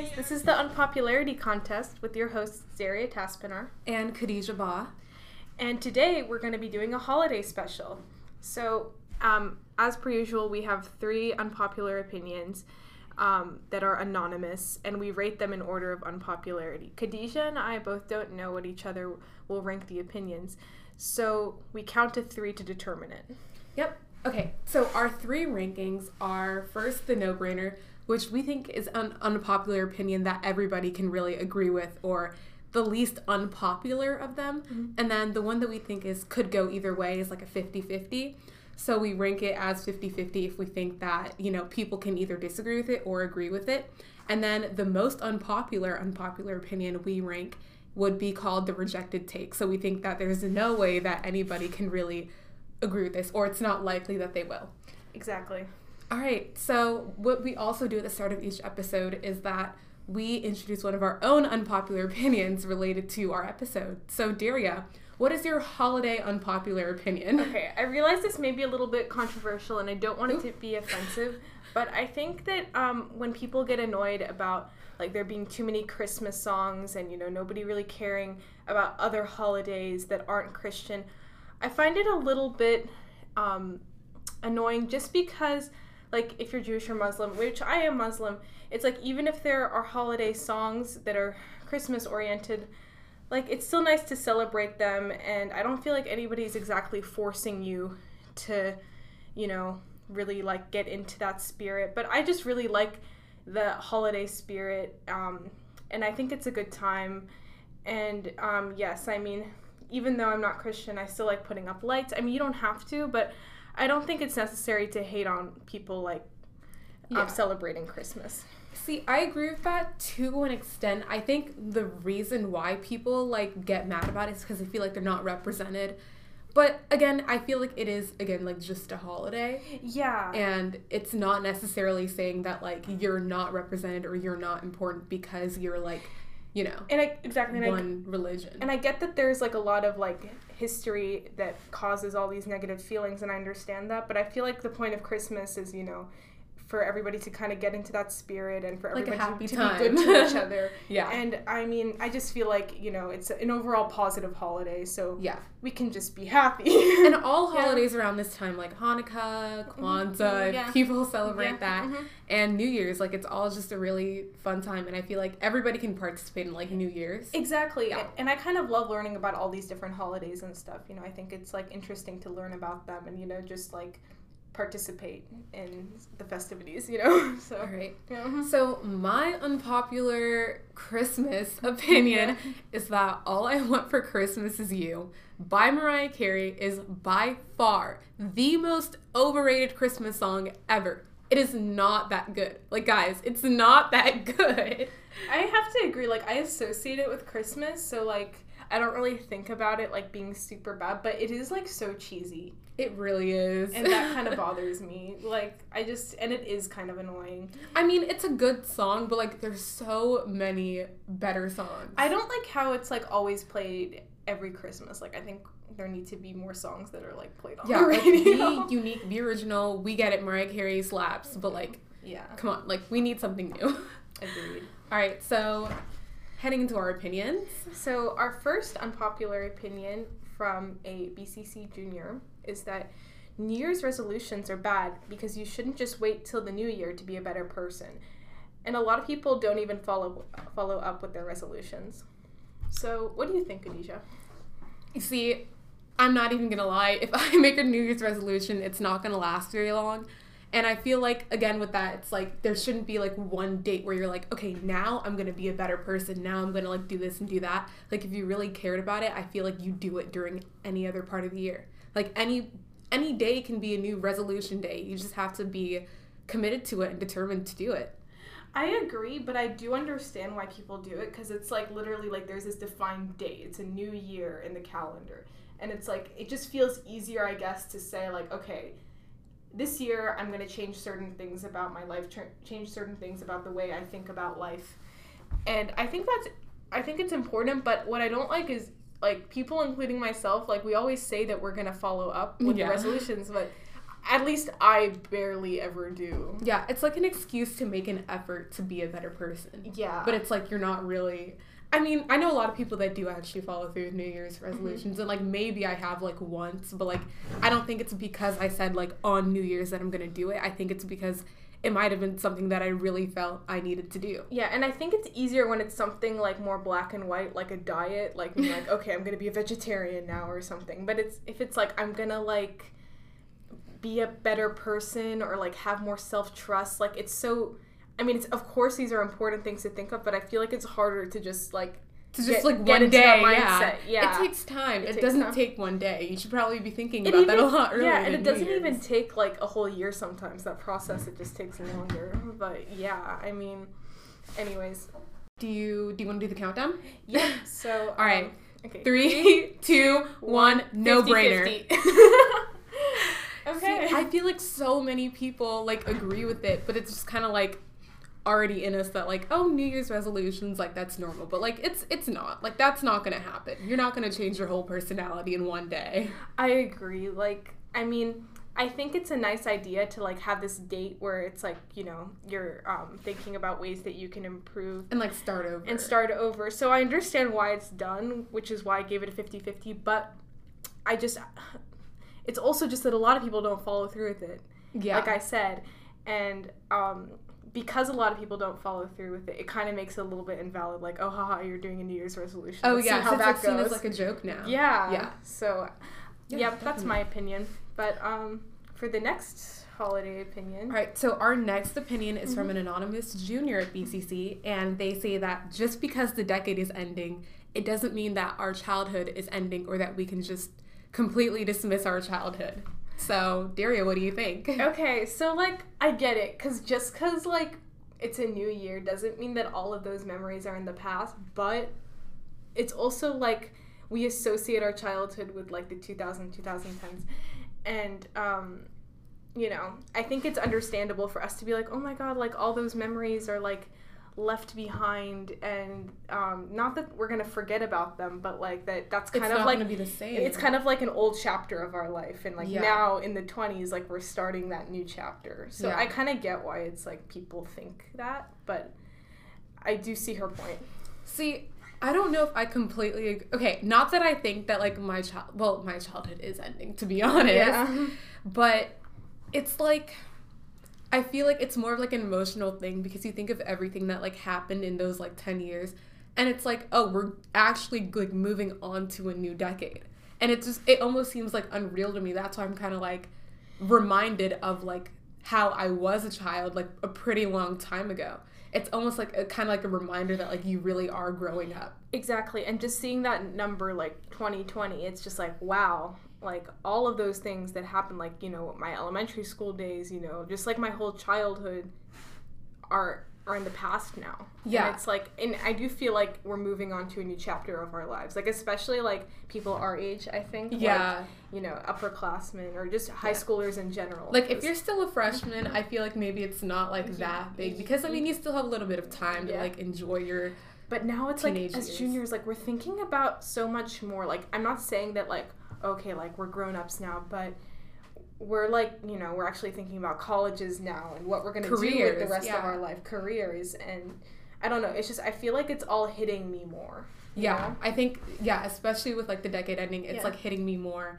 Guys, this is the Unpopularity Contest with your hosts Daria Taspinar. and Khadijah Ba. And today we're going to be doing a holiday special. So, um, as per usual, we have three unpopular opinions um, that are anonymous, and we rate them in order of unpopularity. Khadijah and I both don't know what each other will rank the opinions, so we count to three to determine it. Yep. Okay, so our three rankings are first the no brainer, which we think is an unpopular opinion that everybody can really agree with, or the least unpopular of them. Mm-hmm. And then the one that we think is could go either way is like a 50 50. So we rank it as 50 50 if we think that, you know, people can either disagree with it or agree with it. And then the most unpopular, unpopular opinion we rank would be called the rejected take. So we think that there's no way that anybody can really agree with this, or it's not likely that they will. Exactly. All right, so what we also do at the start of each episode is that we introduce one of our own unpopular opinions related to our episode. So, Daria, what is your holiday unpopular opinion? Okay, I realize this may be a little bit controversial and I don't want it to be offensive, but I think that um, when people get annoyed about like there being too many Christmas songs and you know nobody really caring about other holidays that aren't Christian, I find it a little bit um, annoying just because like if you're Jewish or Muslim, which I am Muslim, it's like even if there are holiday songs that are Christmas oriented, like it's still nice to celebrate them and I don't feel like anybody's exactly forcing you to, you know, really like get into that spirit. But I just really like the holiday spirit. Um, and I think it's a good time. And um, yes, I mean, even though I'm not Christian, I still like putting up lights. I mean, you don't have to, but I don't think it's necessary to hate on people like Yeah. um, celebrating Christmas. See, I agree with that to an extent. I think the reason why people like get mad about it is because they feel like they're not represented. But again, I feel like it is again like just a holiday. Yeah. and it's not necessarily saying that like you're not represented or you're not important because you're like you know and I exactly and I, one religion. and I get that there's like a lot of like history that causes all these negative feelings and I understand that, but I feel like the point of Christmas is, you know, for everybody to kind of get into that spirit and for everybody to time. be good to each other. yeah And I mean, I just feel like, you know, it's an overall positive holiday, so yeah we can just be happy. and all Yeah. holidays around this time like hanukkah kwanzaa Yeah. people celebrate Yeah. that Mhm. and new year's like it's all just a really fun time and i feel like everybody can participate in like new year's Exactly. Yeah. And I kind of love learning about all these different holidays and stuff. You know, I think it's like interesting to learn about them and, you know, just like participate in the festivities, you know? So, all right yeah. So my unpopular Christmas opinion Yeah. is that All I Want for Christmas Is You by Mariah Carey is by far the most overrated Christmas song ever. It is not that good. Like guys, it's not that good. I have to agree. Like, I associate it with Christmas, so like, I don't really think about it like being super bad, but it is like so cheesy, It really is. and that kind of bothers me. Like, I just, and it is kind of annoying. I mean, it's a good song, but like there's so many better songs. I don't like how it's like always played every Christmas. Like, I think there need to be more songs that are like played on yeah, the like be unique, be original. We get it, Mariah Carey slaps, but like, yeah, come on, like we need something new. agreed. All right, so heading into our opinions. So, our first unpopular opinion from a BCC junior is that New Year's resolutions are bad because you shouldn't just wait till the new year to be a better person. And a lot of people don't even follow follow up with their resolutions. So, what do you think, Khadijah? You see, I'm not even gonna lie. If I make a New Year's resolution, it's not gonna last very long. And I feel like again with that, it's like there shouldn't be like one date where you're like, okay, now I'm gonna be a better person. Now I'm gonna like do this and do that. Like if you really cared about it, I feel like you do it during any other part of the year. Like any any day can be a new resolution day. You just have to be committed to it and determined to do it. I agree, but I do understand why people do it because it's like literally like there's this defined date. It's a new year in the calendar. And it's like it just feels easier, I guess, to say like, okay, this year I'm going to change certain things about my life, ch- change certain things about the way I think about life. And I think that's I think it's important, but what I don't like is like people including myself, like we always say that we're going to follow up with Yeah. the resolutions, but at least I barely ever do. Yeah, it's like an excuse to make an effort to be a better person. Yeah. But it's like you're not really. I mean, I know a lot of people that do actually follow through with New Year's mm-hmm. resolutions, and like maybe I have like once, but like I don't think it's because I said like on New Year's that I'm gonna do it. I think it's because it might have been something that I really felt I needed to do. Yeah, and I think it's easier when it's something like more black and white, like a diet, like being like, okay, I'm gonna be a vegetarian now or something. But it's if it's like I'm gonna like be a better person or like have more self trust, like it's so. I mean, it's of course these are important things to think of, but I feel like it's harder to just like To just Get- like one day, yeah. yeah. It takes time. It It, takes doesn't time. take one day. You should probably be thinking It about that a lot earlier. Yeah, and it doesn't New even take like a whole year sometimes. That process it just takes longer. But yeah, I mean, anyways, Do you do you want to do the countdown? yeah. So All right. um, okay, Three, two, one, no brainer. 50-50. okay. See, I feel like so many people like agree with it, but it's just kind of like already in us that like oh New Year's resolutions like that's normal, but like it's it's not like that's not gonna happen. You're not gonna change your whole personality in one day. I agree. Like, I mean, I think it's a nice idea to like have this date where it's like you know you're um, thinking about ways that you can improve And like start over and start over. So I understand why it's done, which is why I gave it a 50-50, but I just it's also just that a lot of people don't follow through with it. Yeah, Like I said, and um because a lot of people don't follow through with it, it kind of makes it a little bit invalid. Like, oh, haha, you're doing a New Year's resolution. oh Let's yeah, see how that as like a joke now. yeah, Yeah. So, Yeah, yeah, that's my opinion. But um, for the next holiday opinion, All right, so our next opinion is Mm-hmm. from an anonymous junior at BCC, and they say that just because the decade is ending, it doesn't mean that our childhood is ending or that we can just completely dismiss our childhood. So, Daria, what do you think? Okay, so like I get it, cause just cause like it's a new year doesn't mean that all of those memories are in the past, but it's also like we associate our childhood with like the 2000 2010s, and um, you know I think it's understandable for us to be like, oh my god, like all those memories are like left behind, and um, not that we're gonna forget about them, but like that that's It's kind not of like to be the same. it's kind of like an old chapter of our life and like Yeah. now in the 20s like we're starting that new chapter so Yeah. i kind of get why it's like people think that but i do see her point See, I don't know if I completely ag- okay. Not that I think that like my child, well, my childhood is ending to be honest, yeah. but it's like I feel like it's more of like an emotional thing because you think of everything that like happened in those like 10 years and it's like oh we're actually like moving on to a new decade. And it just it almost seems like unreal to me. That's why i'm kind of like reminded of like how i was a child like a pretty long time ago. It's almost like a kind of like a reminder that like you really are growing up. Exactly and just seeing that number like 2020 it's just like wow like all of those things that happened like you know my elementary school days you know just like my whole childhood are are in the past now Yeah. and it's like and i do feel like we're moving on to a new chapter of our lives like especially like people our age i think like, Yeah. you know upperclassmen or just high Yeah. schoolers in general like if you're still a freshman i feel like maybe it's not like that big because i mean you still have a little bit of time to Yeah. like enjoy your But now it's like as juniors, like we're thinking about so much more. Like I'm not saying that like okay, like we're grown ups now, but we're like you know we're actually thinking about colleges now and what we're gonna do with the rest of our life, careers, and I don't know. It's just I feel like it's all hitting me more. Yeah, know? I think yeah, especially with like the decade ending, it's Yeah. like hitting me more.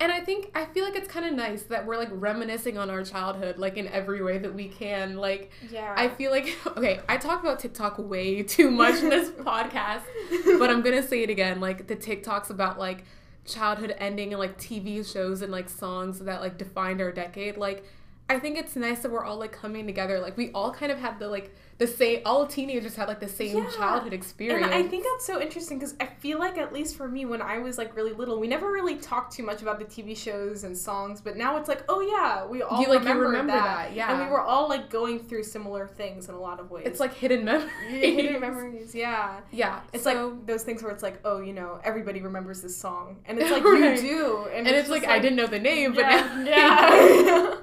And I think I feel like it's kind of nice that we're like reminiscing on our childhood like in every way that we can. Like yeah. I feel like okay, I talk about TikTok way too much in this podcast, but I'm going to say it again. Like the TikToks about like childhood ending and like TV shows and like songs that like defined our decade. Like I think it's nice that we're all like coming together. Like we all kind of had the like the same all teenagers had like the same Yeah. childhood experience. And I think that's so interesting because I feel like, at least for me, when I was like really little, we never really talked too much about the TV shows and songs. But now it's like, oh yeah, we all You, like, you remember, remember that. that, yeah. And we were all like going through similar things in a lot of ways. it's like hidden memories. hidden memories. Yeah. Yeah, It's so- like those things where it's like, oh, you know, everybody remembers this song, and it's like Right. you do, and it's, like, I didn't know the name, but now yeah.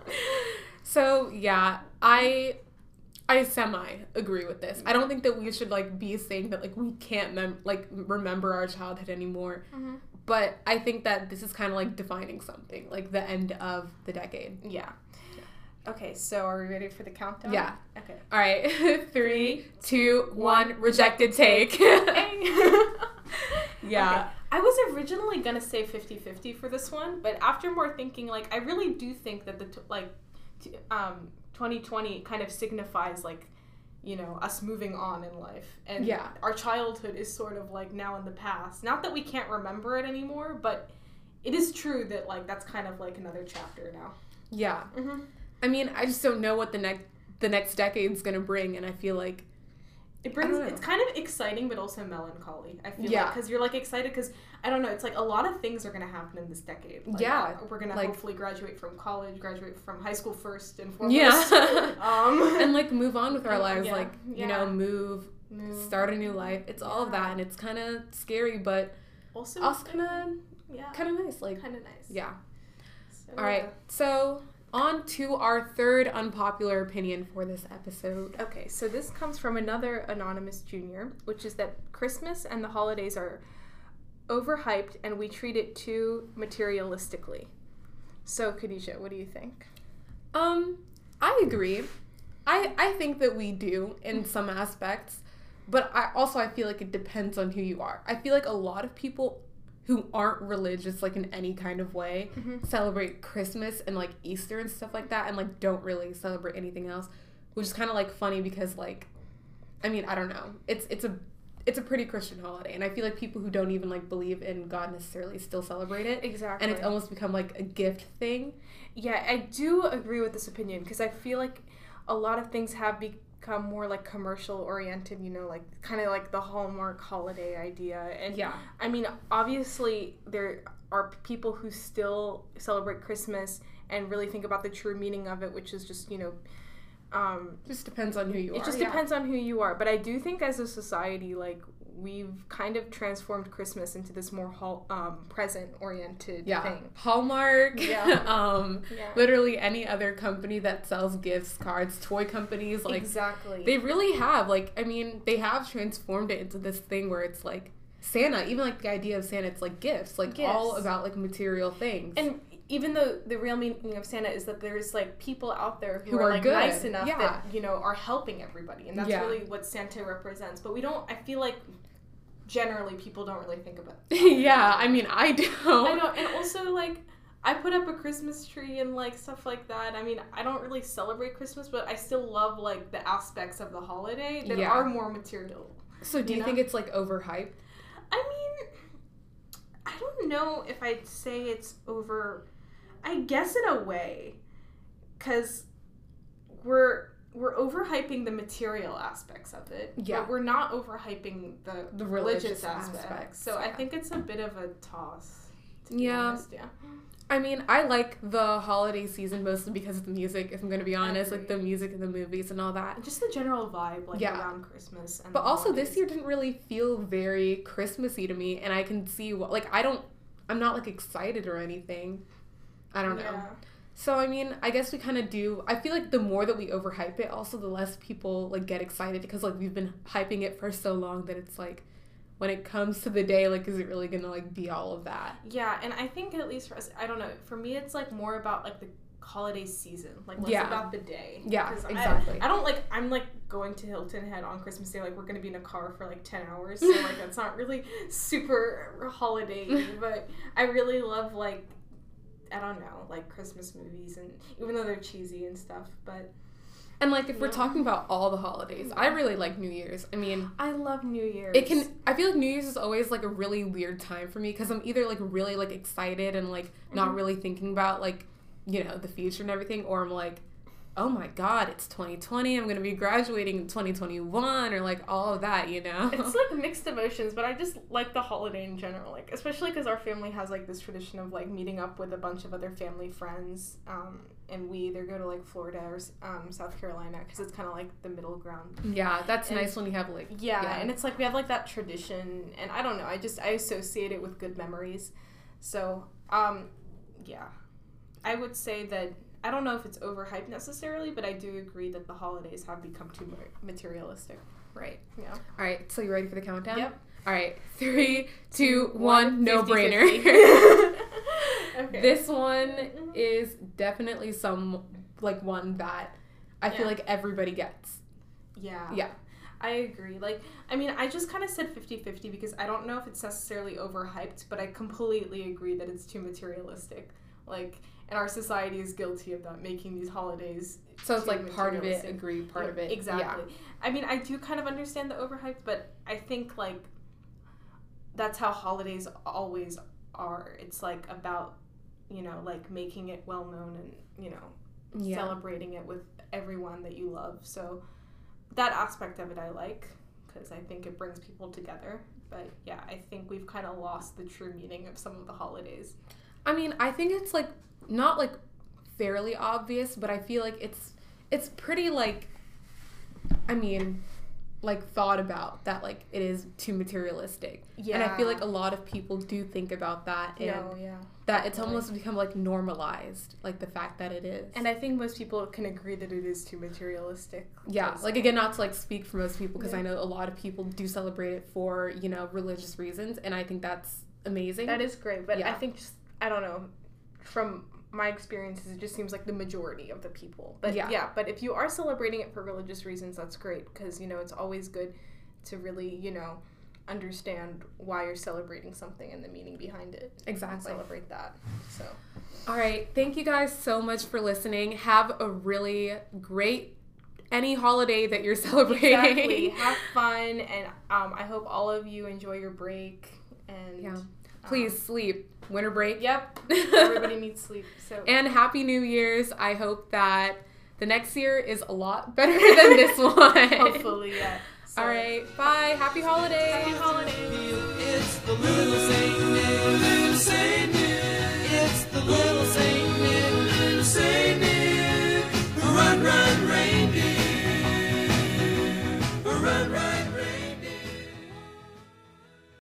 So yeah, I I semi agree with this. I don't think that we should like be saying that like we can't mem- like remember our childhood anymore. Mhm. but I think that this is kind of like defining something, like the end of the decade. Yeah. Okay, so are we ready for the countdown? Yeah. Okay. All right, three, two, one. Rejected take. Hey. yeah. Okay. I was originally gonna say 50-50 for this one, but after more thinking, like I really do think that the t- like t- um 2020 kind of signifies like you know us moving on in life and Yeah. our childhood is sort of like now in the past not that we can't remember it anymore but it is true that like that's kind of like another chapter now Yeah. mm-hmm. I mean, I just don't know what the next the next decade's gonna bring, and I feel like It brings it's kind of exciting but also melancholy. I feel Yeah. like because you're like excited because I don't know. It's like a lot of things are gonna happen in this decade. Like, Yeah, we're gonna like- hopefully graduate from college, graduate from high school first and foremost. yeah, um, and like move on with our lives, yeah, like you yeah. know, move, Move. start a new life. It's all of that, and it's kind of scary, but also also kind of yeah, kind of nice. Like kind of nice. yeah. So, All right, so on to our third unpopular opinion for this episode. Okay, so this comes from another anonymous junior, which is that Christmas and the holidays are overhyped and we treat it too materialistically. So, Khadijah, what do you think? Um, I agree. I I think that we do in some aspects, but I also I feel like it depends on who you are. I feel like a lot of people who aren't religious like in any kind of way Mhm. celebrate Christmas and like Easter and stuff like that and like don't really celebrate anything else, which is kind of like funny because like I mean, I don't know. It's it's a it's a pretty Christian holiday and I feel like people who don't even like believe in God necessarily still celebrate it. Exactly. And it's almost become like a gift thing. Yeah, I do agree with this opinion because I feel like a lot of things have become more like commercial oriented, you know, like kind of like the Hallmark holiday idea. And Yeah. I mean, obviously, there are people who still celebrate Christmas and really think about the true meaning of it, which is just, you know, um, Just depends on who you are. it just yeah. depends on who you are. But I do think as a society, like, we've kind of transformed Christmas into this more hol- um, present oriented yeah. thing. Hallmark, Yeah. um, Yeah. literally any other company that sells gifts, cards, toy companies, like exactly. they really have. Like, I mean, they have transformed it into this thing where it's like Santa, even like the idea of Santa, it's like gifts, like all about like material things. And even though the real meaning of Santa is that there's like people out there who, Who are, are like good. nice enough Yeah. that you know are helping everybody, and that's Yeah. really what Santa represents. But we don't. I feel like generally people don't really think about. yeah, I mean, I do. I know, and also like. I put up a Christmas tree and like stuff like that. I mean, I don't really celebrate Christmas, but I still love like the aspects of the holiday that Yeah. are more material. So, do you you, know? think it's like overhyped? I mean, I don't know if I'd say it's over. I guess in a way, because we're we're overhyping the material aspects of it. Yeah. But we're not overhyping the, The religious, religious aspects. aspects, So I think it's a bit of a toss. To be Yeah. honest, yeah. I mean, I like the holiday season mostly because of the music, if I'm gonna be honest, like the music and the movies and all that. And just the general vibe, like Yeah. around Christmas. And But also this year didn't really feel very Christmassy to me, and I can see what like I don't, I'm not like excited or anything. I don't know. Yeah. So I mean, I guess we kind of do. I feel like the more that we overhype it, also the less people like get excited because like we've been hyping it for so long that it's like, when it comes to the day, like is it really gonna like be all of that? Yeah, and I think at least for us, I don't know. For me, it's like more about like the holiday season, like less Yeah. about the day. Yeah, 'Cause I- exactly. I, don't like. I'm like going to Hilton Head on Christmas Day. Like we're gonna be in a car for like ten hours, so like that's not really super holiday. but I really love like. I don't know, like Christmas movies, and even though they're cheesy and stuff, but And like if we're talking about all the holidays, I really like New Year's. I mean, I love New Year's. it can i feel like new year's is always like a really weird time for me because i'm either like really like excited and like not Mhm. really thinking about like you know the future and everything or i'm like oh my god it's 2020 i'm gonna be graduating in 2021 or like all of that you know It's like mixed emotions, but I just like the holiday in general. Like, especially because our family has like this tradition of like meeting up with a bunch of other family friends, um, and we either go to like Florida or um, South Carolina because it's kind of like the middle ground. yeah that's And- nice when you have like Yeah, Yeah. and it's like we have like that tradition, and I don't know. I just I associate it with good memories. So, um, yeah, I would say that I don't know if it's overhyped necessarily, but I do agree that the holidays have become too materialistic. right Yeah. all right so you ready for the countdown Yep. All right, three, two, one, no 50, brainer. 50. okay. This one mm-hmm. is definitely some like one that I feel Yeah. like everybody gets. yeah. Yeah. I agree. Like, I mean, I just kind of said 50 50 because I don't know if it's necessarily overhyped, but I completely agree that it's too materialistic. Like, and our society is guilty of that, making these holidays. So it's like part of it, agree, part Yeah, of it. Exactly. I mean, I do kind of understand the overhyped, but I think, like, that's how holidays always are. It's like about, you know, like making it well known and, you know, Yeah. yeah. celebrating it with everyone that you love. So that aspect of it I like because I think it brings people together. But yeah, I think we've kind of lost the true meaning of some of the holidays. I mean, I think it's like not like fairly obvious, but I feel like it's it's pretty like I mean, like thought about that like it is too materialistic. Yeah. And I feel like a lot of people do think about that and no, yeah. that it's almost become like normalized, like the fact that it is. And I think most people can agree that it is too materialistic. Yeah. like again, not to like speak for most people because Yeah. I know a lot of people do celebrate it for you know religious reasons, and I think that's amazing. that is great. But I think just I don't know from my experiences, it just seems like the majority of the people. But Yeah. yeah, but if you are celebrating it for religious reasons, that's great because you know it's always good to really you know understand why you're celebrating something and the meaning behind it. exactly. Celebrate that. So All right. Thank you guys so much for listening. Have a really great any holiday that you're celebrating. exactly, have fun, and um, I hope all of you enjoy your break. And Yeah. Please um, sleep. Winter break. Yep. Everybody needs sleep. So And happy New Year's. I hope that the next year is a lot better than this one. Hopefully, yeah. So. All right. Bye. Happy holidays. Happy holidays. It's the little Saint Nick. It's the little Saint Nick.